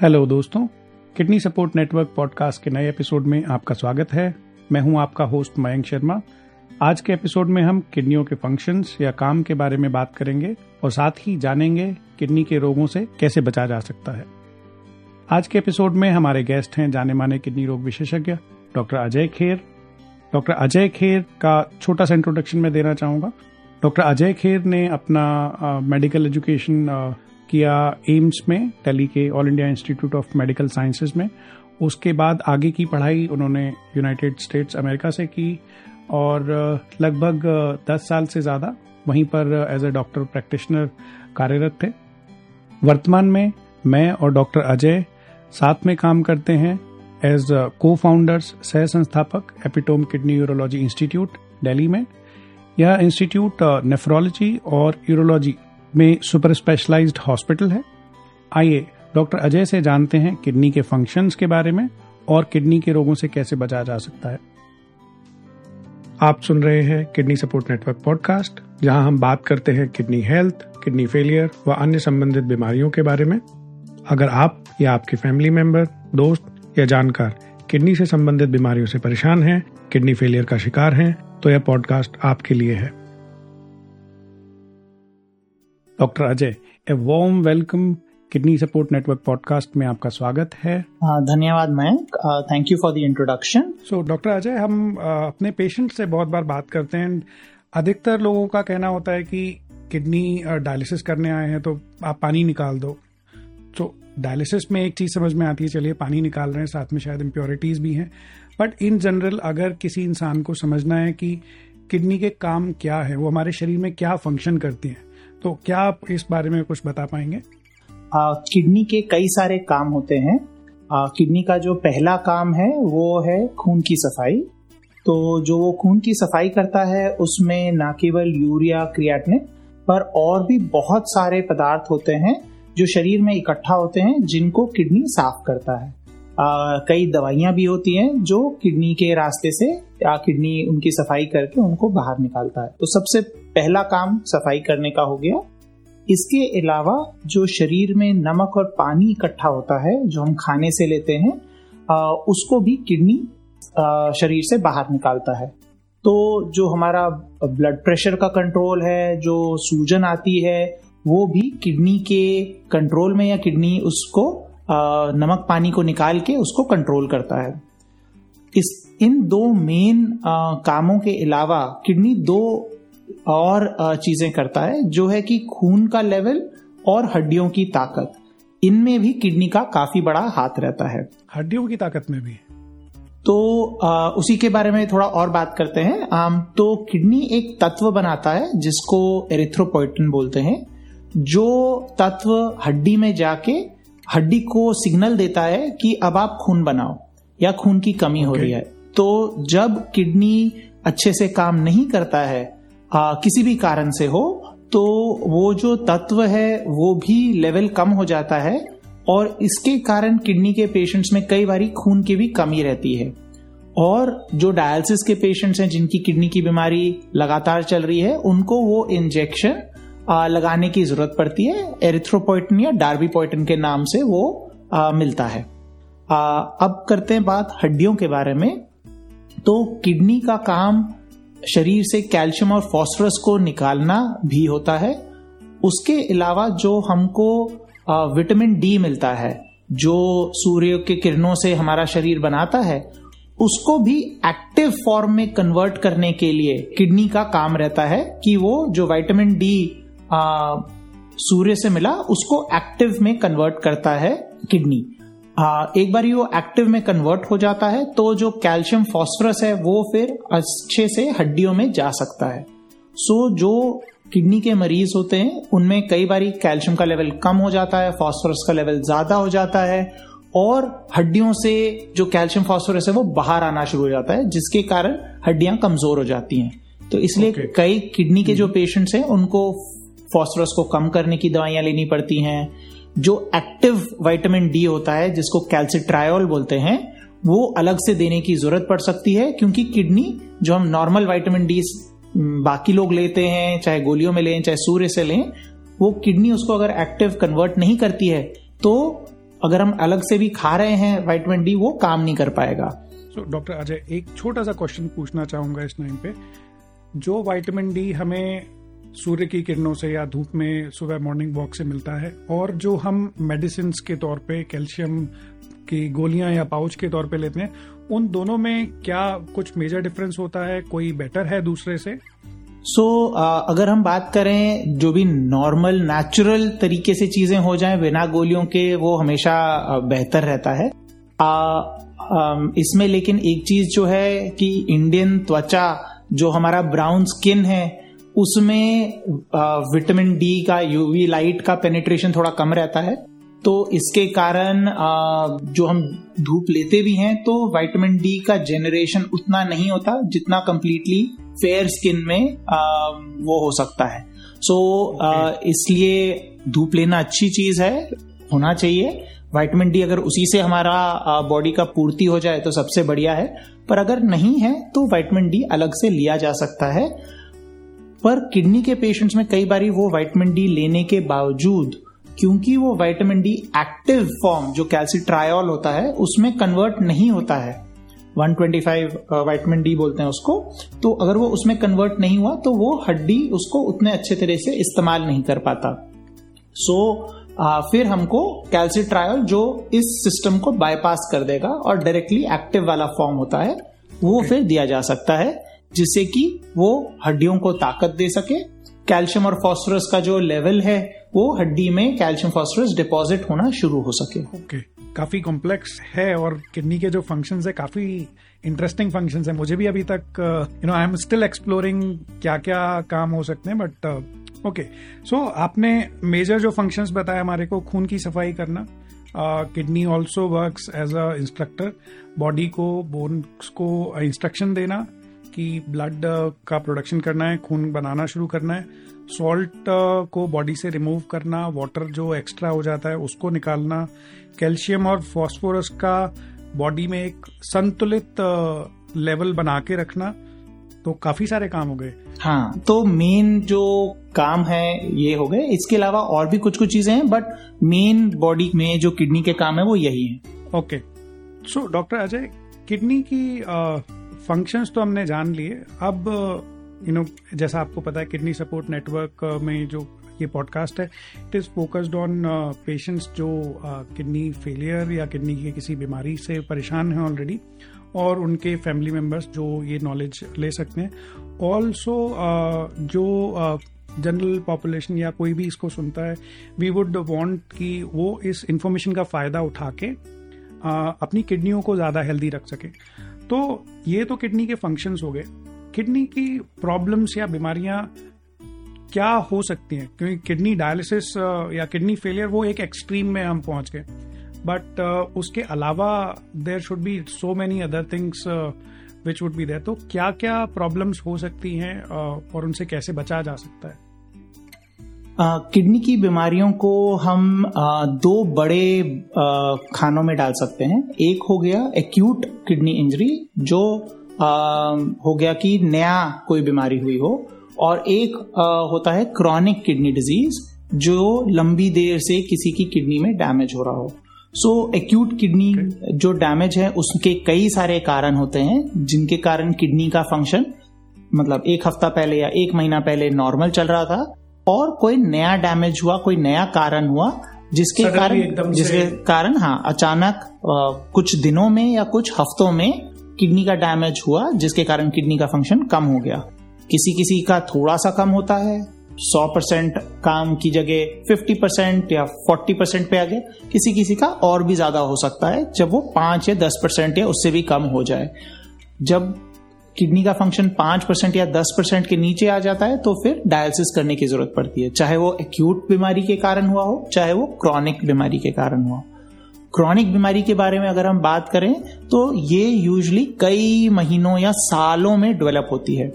Hello दोस्तों, kidney support network podcast के नए एपिसोड में आपका स्वागत है। मैं हूँ आपका होस्ट मयंक शर्मा। आज के एपिसोड में हम किडनियों के फ़ंक्शंस या काम के बारे में बात करेंगे और साथ ही जानेंगे किडनी के रोगों से कैसे बचा जा सकता है। आज के एपिसोड में हमारे गेस्ट हैं जाने माने किडनी रोग विशेषज्ञ डॉक्टर अजय खेर। डॉक्टर अजय खेर का छोटा सा इंट्रोडक्शन मैं देना चाहूँगा। डॉक्टर अजय खेर ने अपना मेडिकल एजुकेशन किया एम्स में, दिल्ली के All India Institute of Medical Sciences में। उसके बाद आगे की पढ़ाई उन्होंने यूनाइटेड स्टेट्स अमेरिका से की और लगभग दस साल से ज़्यादा वहीं पर एज ए डॉक्टर प्रैक्टिशनर कार्यरत थे। वर्तमान में मैं और डॉक्टर अजय साथ में काम करते हैं एज को फाउंडर्स सह संस्थापक Epitome Kidney Urology Institute Delhi में। यह इंस्टीट्यूट नेफ्रोलॉजी और यूरोलॉजी में सुपर स्पेशलाइज्ड हॉस्पिटल है। आइए, डॉक्टर अजय से जानते हैं किडनी के फ़ंक्शंस के बारे में और किडनी के रोगों से कैसे बचा जा सकता है। आप सुन रहे हैं किडनी सपोर्ट नेटवर्क पॉडकास्ट, जहाँ हम बात करते हैं किडनी हेल्थ, किडनी फेलियर व अन्य संबंधित बीमारियों के बारे में। अगर आप या आपके फैमिली मेंबर, दोस्त या जानकार किडनी से संबंधित बीमारियों से परेशान हैं, किडनी फेलियर का शिकार हैं तो यह पॉडकास्ट आपके लिए है। Doctor Ajay a warm welcome Kidney Support Network podcast में आपका स्वागत है। धन्यवाद Mayank. Thank you for the introduction so doctor Ajay हम अपने पेशेंट से बहुत बार बात करते हैं। अधिकतर लोगों का कहना होता है कि किडनी डायलिसिस करने आए हैं तो आप पानी निकाल दो। तो डायलिसिस में एक चीज़ समझ में आती है चलिए पानी निकाल रहे हैं साथ में शायद इम्प्योरिटीज भी हैं। बट इन जनरल अगर किसी इंसान को समझना है कि किडनी के काम क्या है वो हमारे शरीर में क्या फ़ंक्शन करती हैं तो क्या आप इस बारे में कुछ बता पाएँगे? किडनी के कई सारे काम होते हैं। किडनी का जो पहला काम है वो है खून की सफ़ाई। तो जो वो खून की सफ़ाई करता है उसमें न केवल यूरिया क्रियाटने पर और भी बहुत सारे पदार्थ होते हैं जो शरीर में इकट्ठा होते हैं जिनको किडनी साफ़ करता है। आ, कई दवाइयाँ भी होती हैं जो किडनी के रास्ते से या किडनी उनकी सफ़ाई करके उनको बाहर निकालता है। तो सबसे पहला काम सफ़ाई करने का हो गया। इसके अलावा जो शरीर में नमक और पानी इकट्ठा होता है, जो हम खाने से लेते हैं उसको भी किडनी शरीर से बाहर निकालता है। तो जो हमारा ब्लड प्रेशर का कंट्रोल है, जो सूजन आती है, वो भी किडनी के कंट्रोल में या किडनी उसको नमक पानी को निकाल के उसको कंट्रोल करता है। इस, इन दो मेन कामों के अलावा किडनी दो और चीज़ें करता है जो है कि खून का लेवल और हड्डियों की ताकत। इनमें भी किडनी का काफ़ी बड़ा हाथ रहता है। हड्डियों की ताकत में भी? तो आ, उसी के बारे में थोड़ा और बात करते हैं। आम तो किडनी एक तत्व बनाता है जिसको एरिथ्रोपोइटिन बोलते हैं जो तत्व हड्डी में जाके हड्डी को सिग्नल देता है कि अब आप खून बनाओ या खून की कमी okay. हो रही है। तो जब किडनी अच्छे से काम नहीं करता है आ, किसी भी कारण से हो तो वो जो तत्व है वो भी लेवल कम हो जाता है और इसके कारण किडनी के पेशेंट्स में कई बार खून की भी कमी रहती है। और जो डायलिसिस के पेशेंट्स हैं जिनकी किडनी की बीमारी लगातार चल रही है उनको वो इंजेक्शन लगाने की ज़रूरत पड़ती है। एरिथ्रोपोइटन या डार्बीपोइटिन के नाम से वो आ, मिलता है। आ, अब करते हैं बात हड्डियों के बारे में। तो किडनी का काम शरीर से कैल्शियम और फास्फोरस को निकालना भी होता है। उसके अलावा जो हमको विटामिन डी मिलता है, जो सूर्य के किरणों से हमारा शरीर बनाता है, उसको भी एक्टिव फॉर्म में कन्वर्ट करने के लिए किडनी का काम रहता है कि वो जो विटामिन डी सूर्य से मिला, उसको एक्टिव में कन्वर्ट करता है किडनी। आ, एक बार वो एक्टिव में कन्वर्ट हो जाता है तो जो कैल्शियम फॉस्फोरस है वो फिर अच्छे से हड्डियों में जा सकता है। सो so, जो किडनी के मरीज़ होते हैं उनमें कई बार कैल्शियम का लेवल कम हो जाता है फॉस्फोरस का लेवल ज़्यादा हो जाता है और हड्डियों से जो कैल्शियम फॉस्फोरस है वो बाहर आना शुरू हो जाता है जिसके कारण हड्डियाँ कमज़ोर हो जाती हैं। तो इसलिए okay. कई किडनी के जो पेशेंट्स हैं उनको फॉस्फोरस को कम करने की दवाइयाँ लेनी पड़ती हैं जो एक्टिव विटामिन डी होता है जिसको कैल्सिट्रायोल बोलते हैं वो अलग से देने की ज़रूरत पड़ सकती है क्योंकि किडनी जो हम नॉर्मल विटामिन डी बाकी लोग लेते हैं चाहे गोलियों में लें चाहे सूर्य से लें वो किडनी उसको अगर एक्टिव कन्वर्ट नहीं करती है तो अगर हम अलग से भी खा रहे हैं वाइटामिन डी वो काम नहीं कर पाएगा। So, डॉक्टर अजय एक छोटा सा क्वेश्चन पूछना चाहूँगा इस टाइम पे। जो वाइटामिन डी हमें सूर्य की किरणों से या धूप में सुबह मॉर्निंग वॉक से मिलता है। और जो हम मेडिसिन के तौर पे कैल्शियम की गोलियाँ या पाउच के तौर पे लेते हैं उन दोनों में क्या कुछ मेजर डिफरेंस होता है? कोई बेटर है दूसरे से? सो so, uh, अगर हम बात करें जो भी नॉर्मल नेचुरल तरीके से चीज़ें हो जाएँ बिना गोलियों के वो हमेशा बेहतर रहता है। uh, uh, इसमें लेकिन एक चीज़ जो है कि इंडियन त्वचा जो हमारा ब्राउन स्किन है उसमें विटामिन डी का यूवी लाइट का पेनिट्रेशन थोड़ा कम रहता है। तो इसके कारण जो हम धूप लेते भी हैं तो विटामिन डी का जेनरेशन उतना नहीं होता जितना कम्प्लीटली फेयर स्किन में वो हो सकता है। सो so, इसलिए धूप लेना अच्छी चीज़ है होना चाहिए। विटामिन डी अगर उसी से हमारा बॉडी का पूर्ति हो जाए तो सबसे बढ़िया है। पर अगर नहीं है तो विटामिन डी अलग से लिया जा सकता है। पर किडनी के पेशेंट्स में कई बार वो विटामिन डी लेने के बावजूद क्योंकि वो विटामिन डी एक्टिव फॉर्म जो कैल्सिट्रायोल होता है उसमें कन्वर्ट नहीं होता है। 125 विटामिन डी बोलते हैं उसको। तो अगर वो उसमें कन्वर्ट नहीं हुआ तो वो हड्डी उसको उतने अच्छे तरह से इस्तेमाल नहीं कर पाता। सो so, फिर हमको कैल्सिट्रायल जो इस सिस्टम को बाईपास कर देगा और डायरेक्टली एक्टिव वाला फॉर्म होता है वो okay. फिर दिया जा सकता है। जिससे कि वो हड्डियों को ताकत दे सके। कैल्शियम और फॉस्फोरस का जो लेवल है, वो हड्डी में कैल्शियम फॉस्फोरस डिपॉजिट होना शुरू हो सके। ओके। okay. काफ़ी कॉम्प्लेक्स है और किडनी के जो फ़ंक्शन है, काफ़ी इंटरेस्टिंग फ़ंक्शन है। मुझे भी अभी तक you know I am still exploring क्या क्या काम हो सकते हैं बट ओके सो आपने मेजर जो फ़ंक्शंस बताया हमारे को, खून की सफ़ाई करना kidney also work as a instructor body को बोन्स को इंस्ट्रक्शन देना कि ब्लड का प्रोडक्शन करना है खून बनाना शुरू करना है। सॉल्ट को बॉडी से रिमूव करना वाटर जो एक्स्ट्रा हो जाता है उसको निकालना। कैल्शियम और फॉस्फोरस का बॉडी में एक संतुलित लेवल बना के रखना तो काफ़ी सारे काम हो गए। हाँ तो मेन जो काम है ये हो गए। इसके अलावा और भी कुछ कुछ चीज़ें हैं बट मेन बॉडी में जो किडनी के काम है वो यही है। Okay so doctor Ajay kidney की फ़ंक्शंस तो हमने जान लिए। अब यू नो जैसा आपको पता है किडनी सपोर्ट नेटवर्क में जो ये पॉडकास्ट है it is focused on patients जो किडनी uh, फेलियर या किडनी की किसी बीमारी से परेशान हैं ऑलरेडी और उनके फैमिली मेंबर्स जो ये नॉलेज ले सकते हैं। ऑल्सो uh, जो जनरल uh, पॉपुलेशन या कोई भी इसको सुनता है वी वुड वांट कि वो इस इंफॉर्मेशन का फ़ायदा उठा के अपनी किडनियों को ज़्यादा हेल्दी रख सके। तो ये तो किडनी के फ़ंक्शंस हो गए। किडनी की प्रॉब्लम्स या बीमारियाँ क्या हो सकती हैं? क्योंकि किडनी डायलिसिस या किडनी फेलियर वो एक एक्सट्रीम में हम पहुँच गए। बट उसके अलावा there should be so many other things which would be there तो क्या क्या प्रॉब्लम्स हो सकती हैं और उनसे कैसे बचा जा सकता है? किडनी की बीमारियों को हम uh, दो बड़े uh, खानों में डाल सकते हैं। एक हो गया एक्यूट किडनी इंजरी जो हो गया कि नया कोई बीमारी हुई हो और एक आ, होता है क्रॉनिक किडनी डिज़ीज़ जो लंबी देर से किसी की किडनी में डैमेज हो रहा हो। सो एक्यूट किडनी जो डैमेज है उसके कई सारे कारण होते हैं जिनके कारण किडनी का फ़ंक्शन मतलब एक हफ़्ता पहले या एक महीना पहले नॉर्मल चल रहा था और कोई नया डैमेज हुआ कोई नया कारण हुआ जिसके कारण जिसके कारण हाँ अचानक आ, कुछ दिनों में या कुछ हफ्तों में किडनी का डैमेज हुआ जिसके कारण किडनी का फ़ंक्शन कम हो गया। किसी किसी का थोड़ा सा कम होता है 100 परसेंट काम की जगह 50 परसेंट या 40 परसेंट पे आ गया। किसी किसी का और भी ज़्यादा हो सकता है जब वो पाँच या दस परसेंट या उससे भी कम हो जाए। जब किडनी का फ़ंक्शन पाँच परसेंट या दस परसेंट के नीचे आ जाता है तो फिर डायलिसिस करने की ज़रूरत पड़ती है। चाहे वो एक्यूट बीमारी के कारण हुआ हो चाहे वो क्रॉनिक बीमारी के कारण हुआ हो। क्रॉनिक बीमारी के बारे में अगर हम बात करें तो ये यूजली कई महीनों या सालों में डेवलप होती है।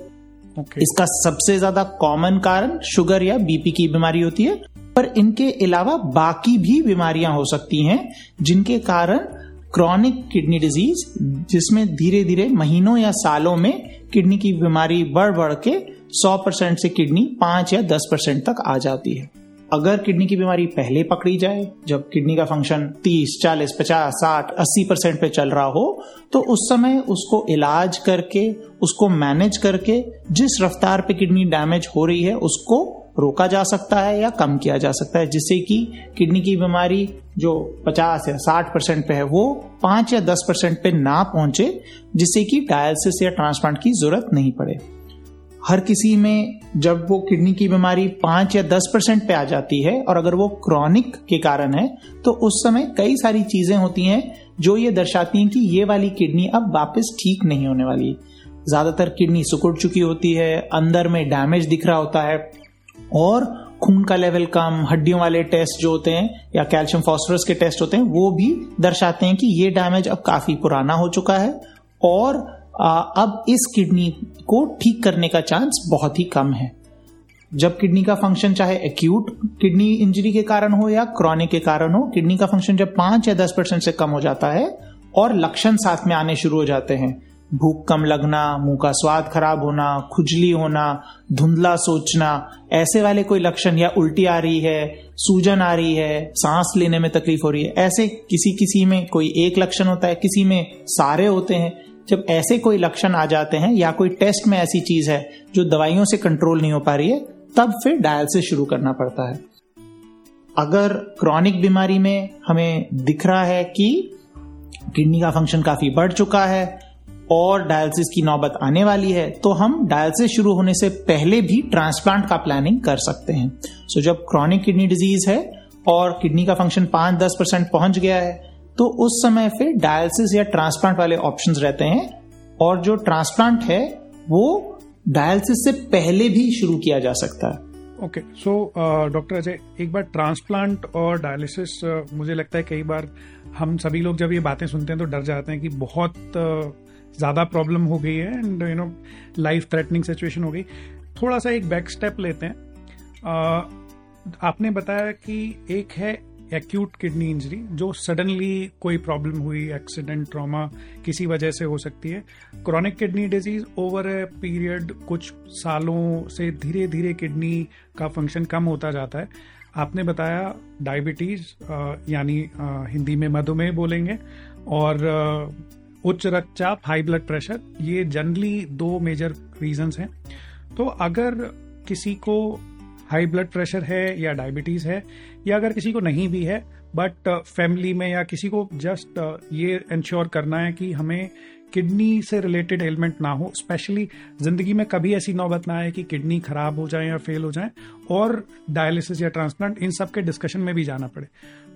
Okay. इसका सबसे ज़्यादा कॉमन कारण शुगर या बीपी की बीमारी होती है पर इनके अलावा बाकी भी बीमारियाँ हो सकती हैं जिनके कारण क्रॉनिक किडनी डिज़ीज़ जिसमें धीरे धीरे महीनों या सालों में किडनी की बीमारी बढ़ बढ़ के 100 परसेंट से किडनी 5 या 10 परसेंट तक आ जाती है। अगर किडनी की बीमारी पहले पकड़ी जाए जब किडनी का फ़ंक्शन 30, 40, 50, 60, 80 परसेंट पे चल रहा हो तो उस समय उसको इलाज करके उसको मैनेज करके जिस रफ्तार पे किडनी डैमेज हो रही है उसको रोका जा सकता है या कम किया जा सकता है, जिससे कि किडनी की बीमारी जो 50 या 60 परसेंट पे है, वो 5 या 10 परसेंट पे ना पहुँचे, जिससे कि डायलिसिस या ट्रांसप्लांट की ज़रूरत नहीं पड़े। हर किसी में जब वो किडनी की बीमारी पाँच या दस परसेंट पे आ जाती है, और अगर वो क्रॉनिक के कारण है तो उस समय कई सारी चीज़ें होती हैं जो ये दर्शाती हैं कि ये वाली किडनी अब वापस ठीक नहीं होने वाली। ज़्यादातर किडनी सुकुड़ चुकी होती है, अंदर में डैमेज दिख रहा होता है और खून का लेवल कम, हड्डियों वाले टेस्ट जो होते हैं या कैल्शियम फॉस्फोरस के टेस्ट होते हैं, वो भी दर्शाते हैं कि ये डैमेज अब काफ़ी पुराना हो चुका है और अब इस किडनी को ठीक करने का चांस बहुत ही कम है। जब किडनी का फ़ंक्शन चाहे एक्यूट किडनी इंजरी के कारण हो या क्रॉनिक के कारण हो, किडनी का फ़ंक्शन जब पाँच या दस परसेंट से कम हो जाता है और लक्षण साथ में आने शुरू हो जाते हैं भूख कम लगना, मुँह का स्वाद खराब होना, खुजली होना, धुंधला सोचना, ऐसे वाले कोई लक्षण या उल्टी आ रही है, सूजन आ रही है, सांस लेने में तकलीफ़ हो रही है, ऐसे किसी किसी में कोई एक लक्षण होता है, किसी में सारे होते हैं, जब ऐसे कोई लक्षण आ जाते हैं या कोई टेस्ट में ऐसी चीज़ है जो दवाइयों से कंट्रोल नहीं हो पा रही है, तब फिर डायलिसिस शुरू करना पड़ता है। अगर क्रॉनिक बीमारी में हमें दिख रहा है कि किडनी का फ़ंक्शन काफ़ी बढ़ चुका है और डायलिसिस की नौबत आने वाली है तो हम डायलिसिस शुरू होने से पहले भी ट्रांसप्लांट का प्लानिंग कर सकते हैं। सो जब क्रॉनिक किडनी डिज़ीज़ है और किडनी का फ़ंक्शन पाँच दस परसेंट पहुँच गया है तो उस समय फिर डायलिसिस या ट्रांसप्लांट वाले ऑप्शन रहते हैं और जो ट्रांसप्लांट है वो डायलिसिस से पहले भी शुरू किया जा सकता है। ओके सो डॉक्टर अजय एक बार ट्रांसप्लांट और डायलिसिस uh, मुझे लगता है कई बार हम सभी लोग जब ये बातें सुनते हैं तो डर जाते हैं कि बहुत uh, ज़्यादा प्रॉब्लम हो गई है and you know life threatening situation हो गई। थोड़ा सा एक बैक स्टेप लेते हैं। uh, आपने बताया कि एक है एक्यूट किडनी इंजरी जो सडनली कोई प्रॉब्लम हुई एक्सीडेंट ट्रॉमा किसी वजह से हो सकती है। Chronic kidney disease over a period कुछ सालों से धीरे धीरे किडनी का फ़ंक्शन कम होता जाता है। आपने बताया डायबिटीज़ यानी हिंदी में मधुमेह बोलेंगे और उच्च रक्तचाप हाई ब्लड प्रेशर ये जनरली दो मेजर रीजंस हैं। तो अगर किसी को हाई ब्लड प्रेशर है या डायबिटीज़ है या अगर किसी को नहीं भी है बट फैमिली uh, में या किसी को जस्ट uh, ये इंश्योर करना है कि हमें किडनी से रिलेटेड एलिमेंट ना हो स्पेशली ज़िंदगी में कभी ऐसी नौबत ना आए कि किडनी खराब हो जाए या फेल हो जाए और डायलिसिस या ट्रांसप्लांट इन सब के डिस्कशन में भी जाना पड़े।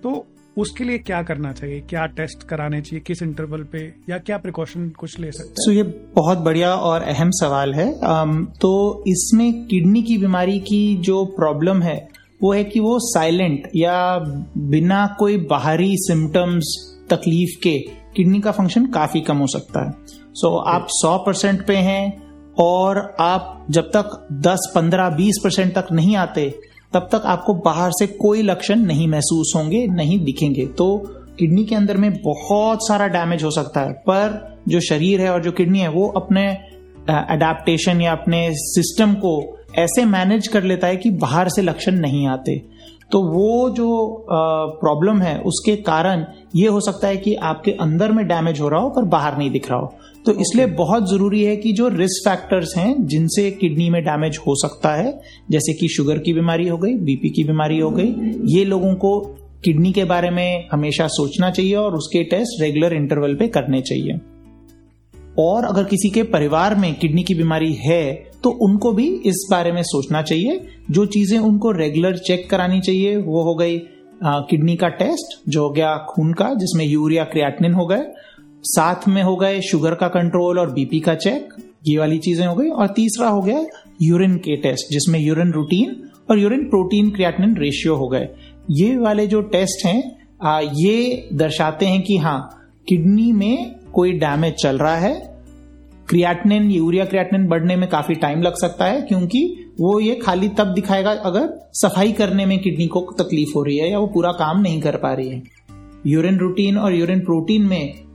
तो उसके लिए क्या करना चाहिए? क्या टेस्ट कराने चाहिए? किस इंटरवल पे? या क्या प्रिकॉशन कुछ ले सकते हैं? So, ये बहुत बढ़िया और अहम सवाल है। तो इसमें किडनी की बीमारी की जो प्रॉब्लम है वो है कि वो साइलेंट या बिना कोई बाहरी सिम्टम्स तकलीफ़ के किडनी का फ़ंक्शन काफ़ी कम हो सकता है। सो so, आप 100 परसेंट पे हैं और आप जब तक 10, 15, 20 परसेंट तक नहीं आते तब तक आपको बाहर से कोई लक्षण नहीं महसूस होंगे, नहीं दिखेंगे। तो किडनी के अंदर में बहुत सारा डैमेज हो सकता है, पर जो शरीर है और जो किडनी है, वो अपने अडेप्टेशन या अपने सिस्टम को ऐसे मैनेज कर लेता है कि बाहर से लक्षण नहीं आते। तो वो जो प्रॉब्लम है, उसके कारण ये हो सकता है कि आपके अंदर में डैमेज हो रहा हो, पर बाहर नहीं दिख रहा हो। तो इसलिए बहुत ज़रूरी है कि जो रिस्क फैक्टर्स हैं जिनसे किडनी में डैमेज हो सकता है जैसे कि शुगर की बीमारी हो गई बीपी की बीमारी हो गई ये लोगों को किडनी के बारे में हमेशा सोचना चाहिए और उसके टेस्ट रेगुलर इंटरवल पे करने चाहिए। और अगर किसी के परिवार में किडनी की बीमारी है तो उनको भी इस बारे में सोचना चाहिए। जो चीज़ें उनको रेगुलर चेक करानी चाहिए वो हो गई किडनी का टेस्ट जो हो गया खून का जिसमें यूरिया क्रिएटिनिन हो गए साथ में हो गए शुगर का कंट्रोल और बीपी का चेक ये वाली चीज़ें हो गई। और तीसरा हो गया यूरिन के टेस्ट जिसमें यूरिन रूटीन और यूरिन प्रोटीन क्रिएटिनिन रेशियो हो गए। ये वाले जो टेस्ट हैं ये दर्शाते हैं कि हाँ किडनी में कोई डैमेज चल रहा है। क्रिएटिनिन यूरिया क्रिएटिनिन बढ़ने में काफ़ी टाइम लग सकता है, क्योंकि वो ये खाली तब दिखाएगा अगर सफ़ाई करने में किडनी को तकलीफ़ हो रही है या वो पूरा काम नहीं कर पा रही है। यूरिन रूटीन और यूरिन प्रोटीन में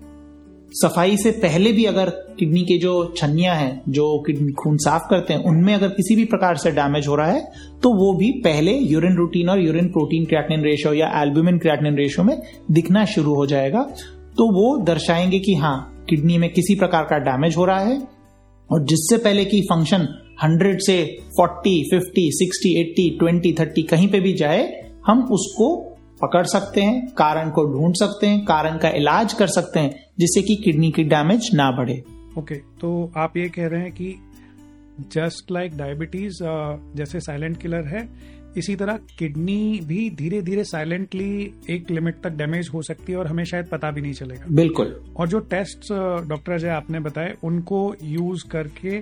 सफ़ाई से पहले भी अगर किडनी के जो छन्निया हैं जो किडनी खून साफ़ करते हैं उनमें अगर किसी भी प्रकार से डैमेज हो रहा है तो वो भी पहले यूरिन रूटीन और यूरिन प्रोटीन क्रिएटिनिन रेशियो या एल्ब्यूमिन क्रिएटिनिन रेशियो में दिखना शुरू हो जाएगा। तो वो दर्शाएँगे कि हाँ किडनी में किसी प्रकार का डैमेज हो रहा है और जिससे पहले की फ़ंक्शन 100 से 40, 50, 60, 80, 20, 30 कहीं पे भी जाए हम उसको पकड़ सकते हैं कारण को ढूंढ सकते हैं कारण का इलाज कर सकते हैं जिससे कि किडनी की डैमेज ना बढ़े। ओके okay, तो आप ये कह रहे हैं कि जस्ट लाइक डायबिटीज़ जैसे साइलेंट किलर है इसी तरह किडनी भी धीरे धीरे साइलेंटली एक लिमिट तक डैमेज हो सकती है और हमें शायद पता भी नहीं चलेगा। बिल्कुल। और जो टेस्ट डॉक्टर अजय आपने बताए उनको यूज़ करके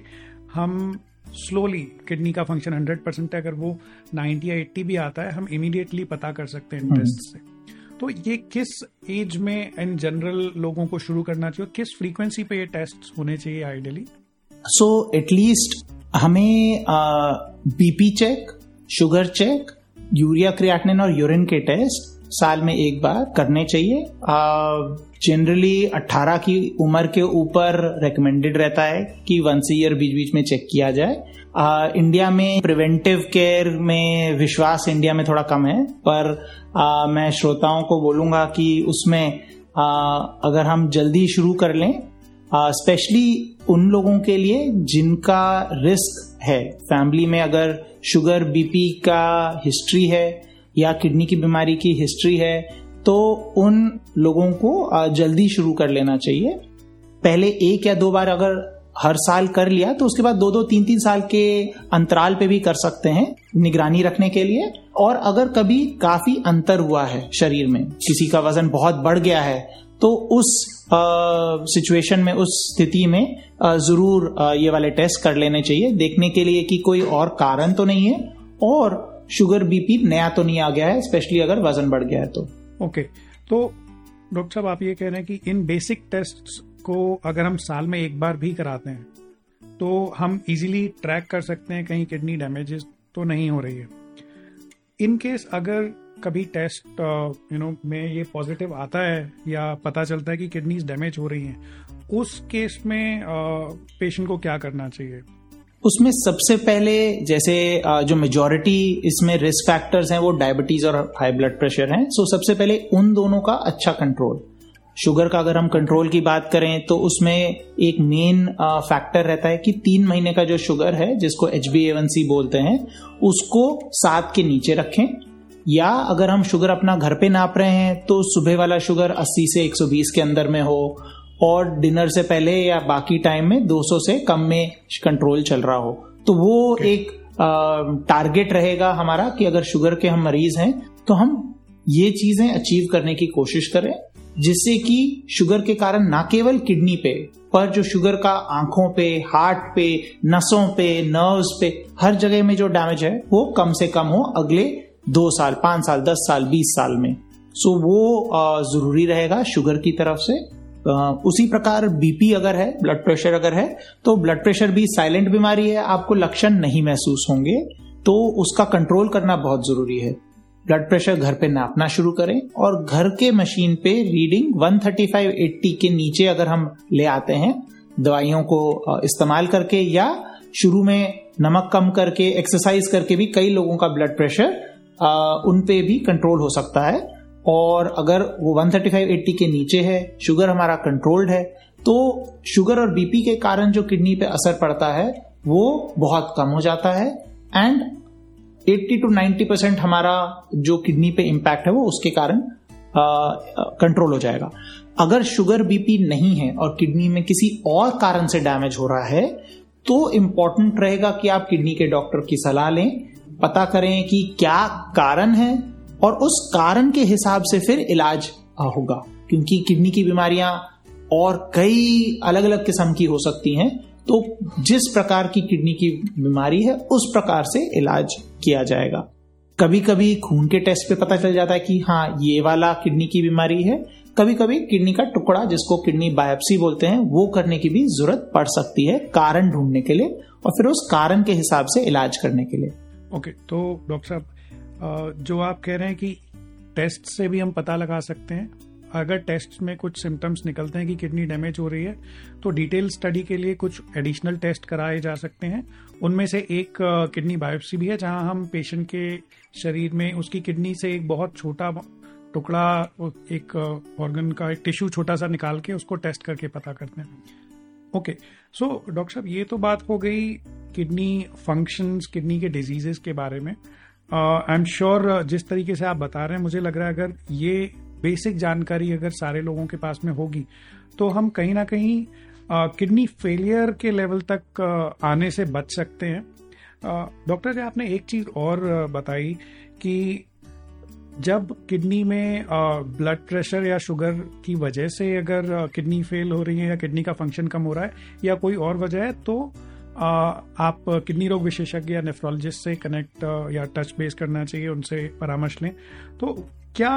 हम स्लोली किडनी का फ़ंक्शन 100 परसेंट है। अगर वो 90 या 80 भी आता है हम इमीडिएटली पता कर सकते हैं टेस्ट हम्म। से। तो ये किस एज में इन जनरल लोगों को शुरू करना चाहिए किस फ्रीक्वेंसी पे ये टेस्ट होने चाहिए आइडियली सो एटलीस्ट हमें BP check sugar check urea creatinine और यूरिन के टेस्ट साल में एक बार करने चाहिए। जनरली 18 की उम्र के ऊपर रिकमेंडेड रहता है कि वंस ईयर बीच बीच में चेक किया जाए। आ, इंडिया में प्रिवेंटिव केयर में विश्वास इंडिया में थोड़ा कम है पर आ, मैं श्रोताओं को बोलूँगा कि उसमें आ, अगर हम जल्दी शुरू कर लें स्पेशली उन लोगों के लिए जिनका रिस्क है। फैमिली में अगर शुगर बीपी का हिस्ट्री है या किडनी की बीमारी की हिस्ट्री है तो उन लोगों को जल्दी शुरू कर लेना चाहिए। पहले एक या दो बार अगर हर साल कर लिया तो उसके बाद दो दो तीन तीन साल के अंतराल पे भी कर सकते हैं निगरानी रखने के लिए। और अगर कभी काफ़ी अंतर हुआ है शरीर में किसी का वज़न बहुत बढ़ गया है तो उस सिचुएशन में उस स्थिति में आ, ज़रूर आ, ये वाले टेस्ट कर लेने चाहिए। देखने के लिए कि कोई और कारण तो नहीं है और शुगर बीपी नया तो नहीं आ गया है स्पेशली अगर वज़न बढ़ गया है तो ओके okay. तो डॉक्टर साहब आप ये कह रहे हैं कि इन बेसिक टेस्ट को अगर हम साल में एक बार भी कराते हैं तो हम इजीली ट्रैक कर सकते हैं कहीं किडनी डैमेजेस तो नहीं हो रही है इन केस अगर कभी टेस्ट यू नो में ये पॉजिटिव आता है या पता चलता है कि किडनीज डैमेज हो रही हैं उस केस में पेशेंट uh, को क्या करना चाहिए उसमें सबसे पहले जैसे जो मेजोरिटी इसमें रिस्क फैक्टर्स हैं, वो डायबिटीज़ और हाई ब्लड प्रेशर हैं। सो सबसे पहले उन दोनों का अच्छा कंट्रोल शुगर का अगर हम कंट्रोल की बात करें तो उसमें एक मेन फैक्टर रहता है कि तीन महीने का जो शुगर है, जिसको एच बी बोलते हैं, उसको सात के नीचे रखें। या अगर हम शुगर अपना घर पे नाप रहे हैं तो सुबह वाला शुगर 80 से 120 के अंदर में हो और डिनर से पहले या बाकी टाइम में 200 से कम में कंट्रोल चल रहा हो। तो वो okay. एक टारगेट रहेगा हमारा कि अगर शुगर के हम मरीज़ हैं तो हम ये चीज़ें अचीव करने की कोशिश करें जिससे कि शुगर के कारण ना केवल किडनी पे पर जो शुगर का आँखों पे हार्ट पे नसों पे नर्व्स पे हर जगह में जो डैमेज है वो कम से कम हो अगले दो साल पाँच साल दस साल बीस साल में। सो वो ज़रूरी रहेगा शुगर की तरफ़ से। उसी प्रकार बीपी अगर है ब्लड प्रेशर अगर है तो ब्लड प्रेशर भी साइलेंट बीमारी है, आपको लक्षण नहीं महसूस होंगे तो उसका कंट्रोल करना बहुत ज़रूरी है। ब्लड प्रेशर घर पे नापना शुरू करें और घर के मशीन पे रीडिंग 135 80 के नीचे अगर हम ले आते हैं, दवाइयों को इस्तेमाल करके या शुरू में नमक कम करके एक्सरसाइज करके भी कई लोगों का ब्लड प्रेशर उन पे भी कंट्रोल हो सकता है। और अगर वो 135 80 के नीचे है शुगर हमारा कंट्रोल्ड है तो शुगर और बीपी के कारण जो किडनी पे असर पड़ता है, वो बहुत कम हो जाता है एंड 80 टू 90 परसेंट हमारा जो किडनी पे इम्पैक्ट है, वो उसके कारण कंट्रोल हो जाएगा। अगर शुगर बीपी नहीं है और किडनी में किसी और कारण से डैमेज हो रहा है तो इंपॉर्टेंट रहेगा कि आप किडनी के डॉक्टर की सलाह लें, पता करें कि क्या कारण है और उस कारण के हिसाब से फिर इलाज होगा। क्योंकि किडनी की बीमारियाँ और कई अलग अलग किस्म की हो सकती हैं तो जिस प्रकार की किडनी की बीमारी है उस प्रकार से इलाज किया जाएगा। कभी कभी खून के टेस्ट पे पता चल जाता है कि हाँ ये वाला किडनी की बीमारी है। कभी कभी किडनी का टुकड़ा जिसको किडनी बायोप्सी बोलते हैं वो करने की भी ज़रूरत पड़ सकती है कारण ढूँढने के लिए और फिर उस कारण के हिसाब से इलाज करने के लिए। ओके okay, तो डॉक्टर साहब जो आप कह रहे हैं कि टेस्ट से भी हम पता लगा सकते हैं। अगर टेस्ट में कुछ सिम्टम्स निकलते हैं कि किडनी डैमेज हो रही है तो डिटेल स्टडी के लिए कुछ एडिशनल टेस्ट कराए जा सकते हैं। उनमें से एक किडनी बायोप्सी भी है, जहाँ हम पेशेंट के शरीर में उसकी किडनी से एक बहुत छोटा टुकड़ा, एक ऑर्गन का, एक टिश्यू छोटा सा निकाल के उसको टेस्ट करके पता करते हैं। ओके सो डॉक्टर साहब, ये तो बात हो गई किडनी फ़ंक्शंस किडनी के डिजीजेस के बारे में। आई एम श्योर जिस तरीके से आप बता रहे हैं मुझे लग रहा है अगर ये बेसिक जानकारी अगर सारे लोगों के पास में होगी तो हम कहीं ना कहीं किडनी फेलियर के लेवल तक आ, आने से बच सकते हैं। डॉक्टर जी आपने एक चीज़ और बताई कि जब किडनी में ब्लड प्रेशर या शुगर की वजह से अगर किडनी फेल हो रही है या किडनी का फ़ंक्शन कम हो रहा है या कोई और वजह है तो आप किडनी रोग विशेषज्ञ या नेफ्रोलॉजिस्ट से कनेक्ट या टच बेस करना चाहिए, उनसे परामर्श लें। तो क्या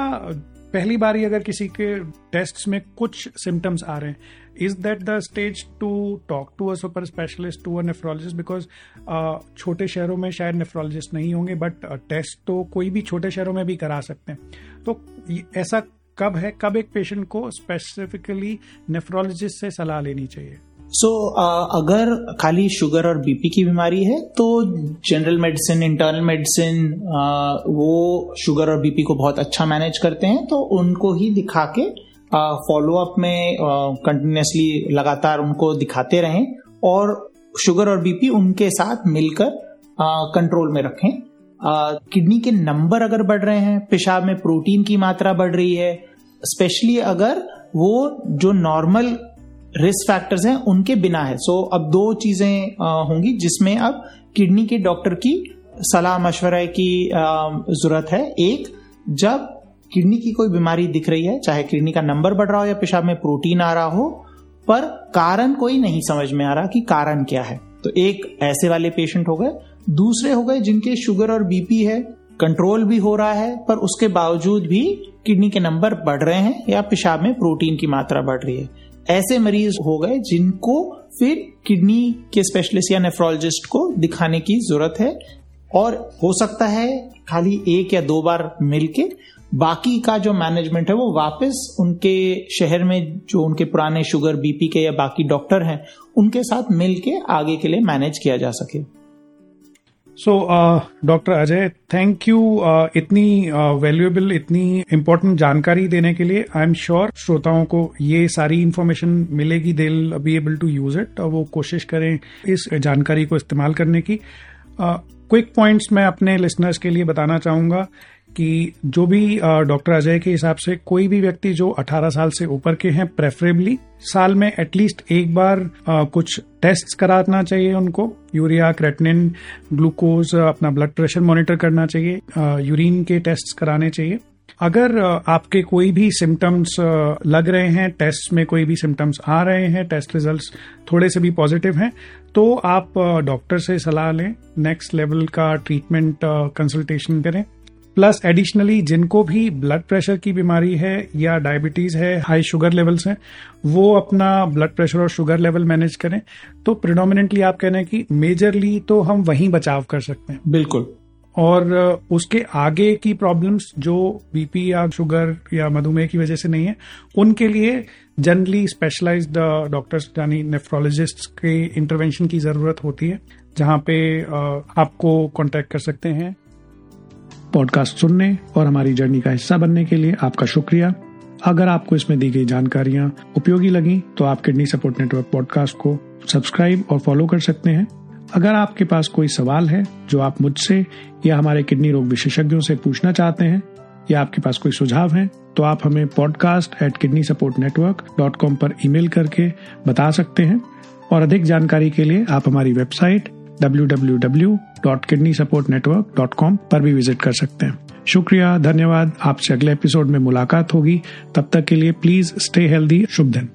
पहली बारी अगर किसी के टेस्ट में कुछ सिम्टम्स आ रहे हैं is that the stage to talk to a super specialist to a nephrologist because छोटे शहरों में शायद नेफ्रोलॉजिस्ट नहीं होंगे बट टेस्ट तो कोई भी छोटे शहरों में भी करा सकते हैं। तो ऐसा कब है? कब एक पेशेंट को स्पेसिफिकली नेफ्रोलॉजिस्ट से सलाह लेनी चाहिए? सो so, uh, अगर खाली शुगर और बीपी की बीमारी है तो जनरल मेडिसिन इंटरनल मेडिसिन वो शुगर और बीपी को बहुत अच्छा मैनेज करते हैं तो उनको ही दिखा के फॉलो अप में कंटिन्यूसली लगातार उनको दिखाते रहें और शुगर और बीपी उनके साथ मिलकर कंट्रोल में रखें। किडनी के नंबर अगर बढ़ रहे हैं पेशाब में प्रोटीन की मात्रा बढ़ रही है स्पेशली अगर वो जो नॉर्मल रिस्क फैक्टर्स हैं, उनके बिना है। सो अब दो चीज़ें होंगी जिसमें अब किडनी के डॉक्टर की सलाह, मशवरा की ज़रूरत है। एक, जब किडनी की कोई बीमारी दिख रही है, चाहे किडनी का नंबर बढ़ रहा हो या पेशाब में प्रोटीन आ रहा हो, पर कारण कोई नहीं समझ में आ रहा कि कारण क्या है। तो एक, ऐसे वाले पेशेंट हो गए। दूसरे हो गए जिनके शुगर और बीपी है कंट्रोल भी हो रहा है, पर उसके बावजूद भी किडनी के नंबर बढ़ रहे हैं या पेशाब में प्रोटीन की मात्रा बढ़ रही है। ऐसे मरीज़ हो गए जिनको फिर किडनी के स्पेशलिस्ट या नेफ्रोलॉजिस्ट को दिखाने की ज़रूरत है। और हो सकता है खाली एक या दो बार मिलके बाकी का जो मैनेजमेंट है वो वापस उनके शहर में जो उनके पुराने शुगर बीपी के या बाकी डॉक्टर हैं, उनके साथ मिलके आगे के लिए मैनेज किया जा सके। So doctor Ajay thank you इतनी वैल्यूएबल uh, इतनी इम्पोर्टेंट जानकारी देने के लिए। आई एम श्योर श्रोताओं को ये सारी इन्फॉर्मेशन मिलेगी they be able to use it वो कोशिश करें इस जानकारी को इस्तेमाल करने की। क्विक uh, पॉइंट्स मैं अपने लिसनर्स के लिए बताना चाहूँगा। कि जो भी डॉक्टर अजय के हिसाब से कोई भी व्यक्ति जो 18 साल से ऊपर के हैं प्रेफरेबली साल में एटलीस्ट एक बार कुछ टेस्ट कराना चाहिए उनको। यूरिया क्रेटनिन ग्लूकोज अपना ब्लड प्रेशर मॉनिटर करना चाहिए यूरिन के टेस्ट कराने चाहिए। अगर आपके कोई भी सिम्टम्स लग रहे हैं टेस्ट में कोई भी सिम्टम्स आ रहे हैं टेस्ट रिजल्ट्स थोड़े से भी पॉजिटिव हैं तो आप डॉक्टर से सलाह लें नेक्स्ट लेवल का ट्रीटमेंट कंसल्टेशन करें। प्लस एडिशनली जिनको भी ब्लड प्रेशर की बीमारी है या डायबिटीज़ है हाई शुगर लेवल्स हैं वो अपना ब्लड प्रेशर और शुगर लेवल मैनेज करें। तो प्रिडोमिनेंटली आप कह रहे हैं कि मेजरली तो हम वहीं बचाव कर सकते हैं। बिल्कुल। और उसके आगे की प्रॉब्लम्स जो बीपी या शुगर या मधुमेह की वजह से नहीं है उनके लिए जनरली स्पेशलाइज्ड डॉक्टर्स यानी नेफ्रोलॉजिस्ट के इंटरवेंशन की ज़रूरत होती है जहाँ पे आपको कांटेक्ट कर सकते हैं। पॉडकास्ट सुनने और हमारी जर्नी का हिस्सा बनने के लिए आपका शुक्रिया। अगर आपको इसमें दी गई जानकारियाँ उपयोगी लगी तो आप किडनी सपोर्ट नेटवर्क पॉडकास्ट को सब्सक्राइब और फॉलो कर सकते हैं। अगर आपके पास कोई सवाल है जो आप मुझसे या हमारे किडनी रोग विशेषज्ञों से पूछना चाहते हैं या आपके पास कोई सुझाव है तो आप हमें podcast at kidney support network dot com पर ईमेल करके बता सकते हैं। और अधिक जानकारी के लिए आप हमारी वेबसाइट www.kidneysupportnetwork.com पर भी विज़िट कर सकते हैं। शुक्रिया, धन्यवाद। आपसे अगले एपिसोड में मुलाकात होगी। तब तक के लिए प्लीज़ स्टे हेल्दी शुभ दिन।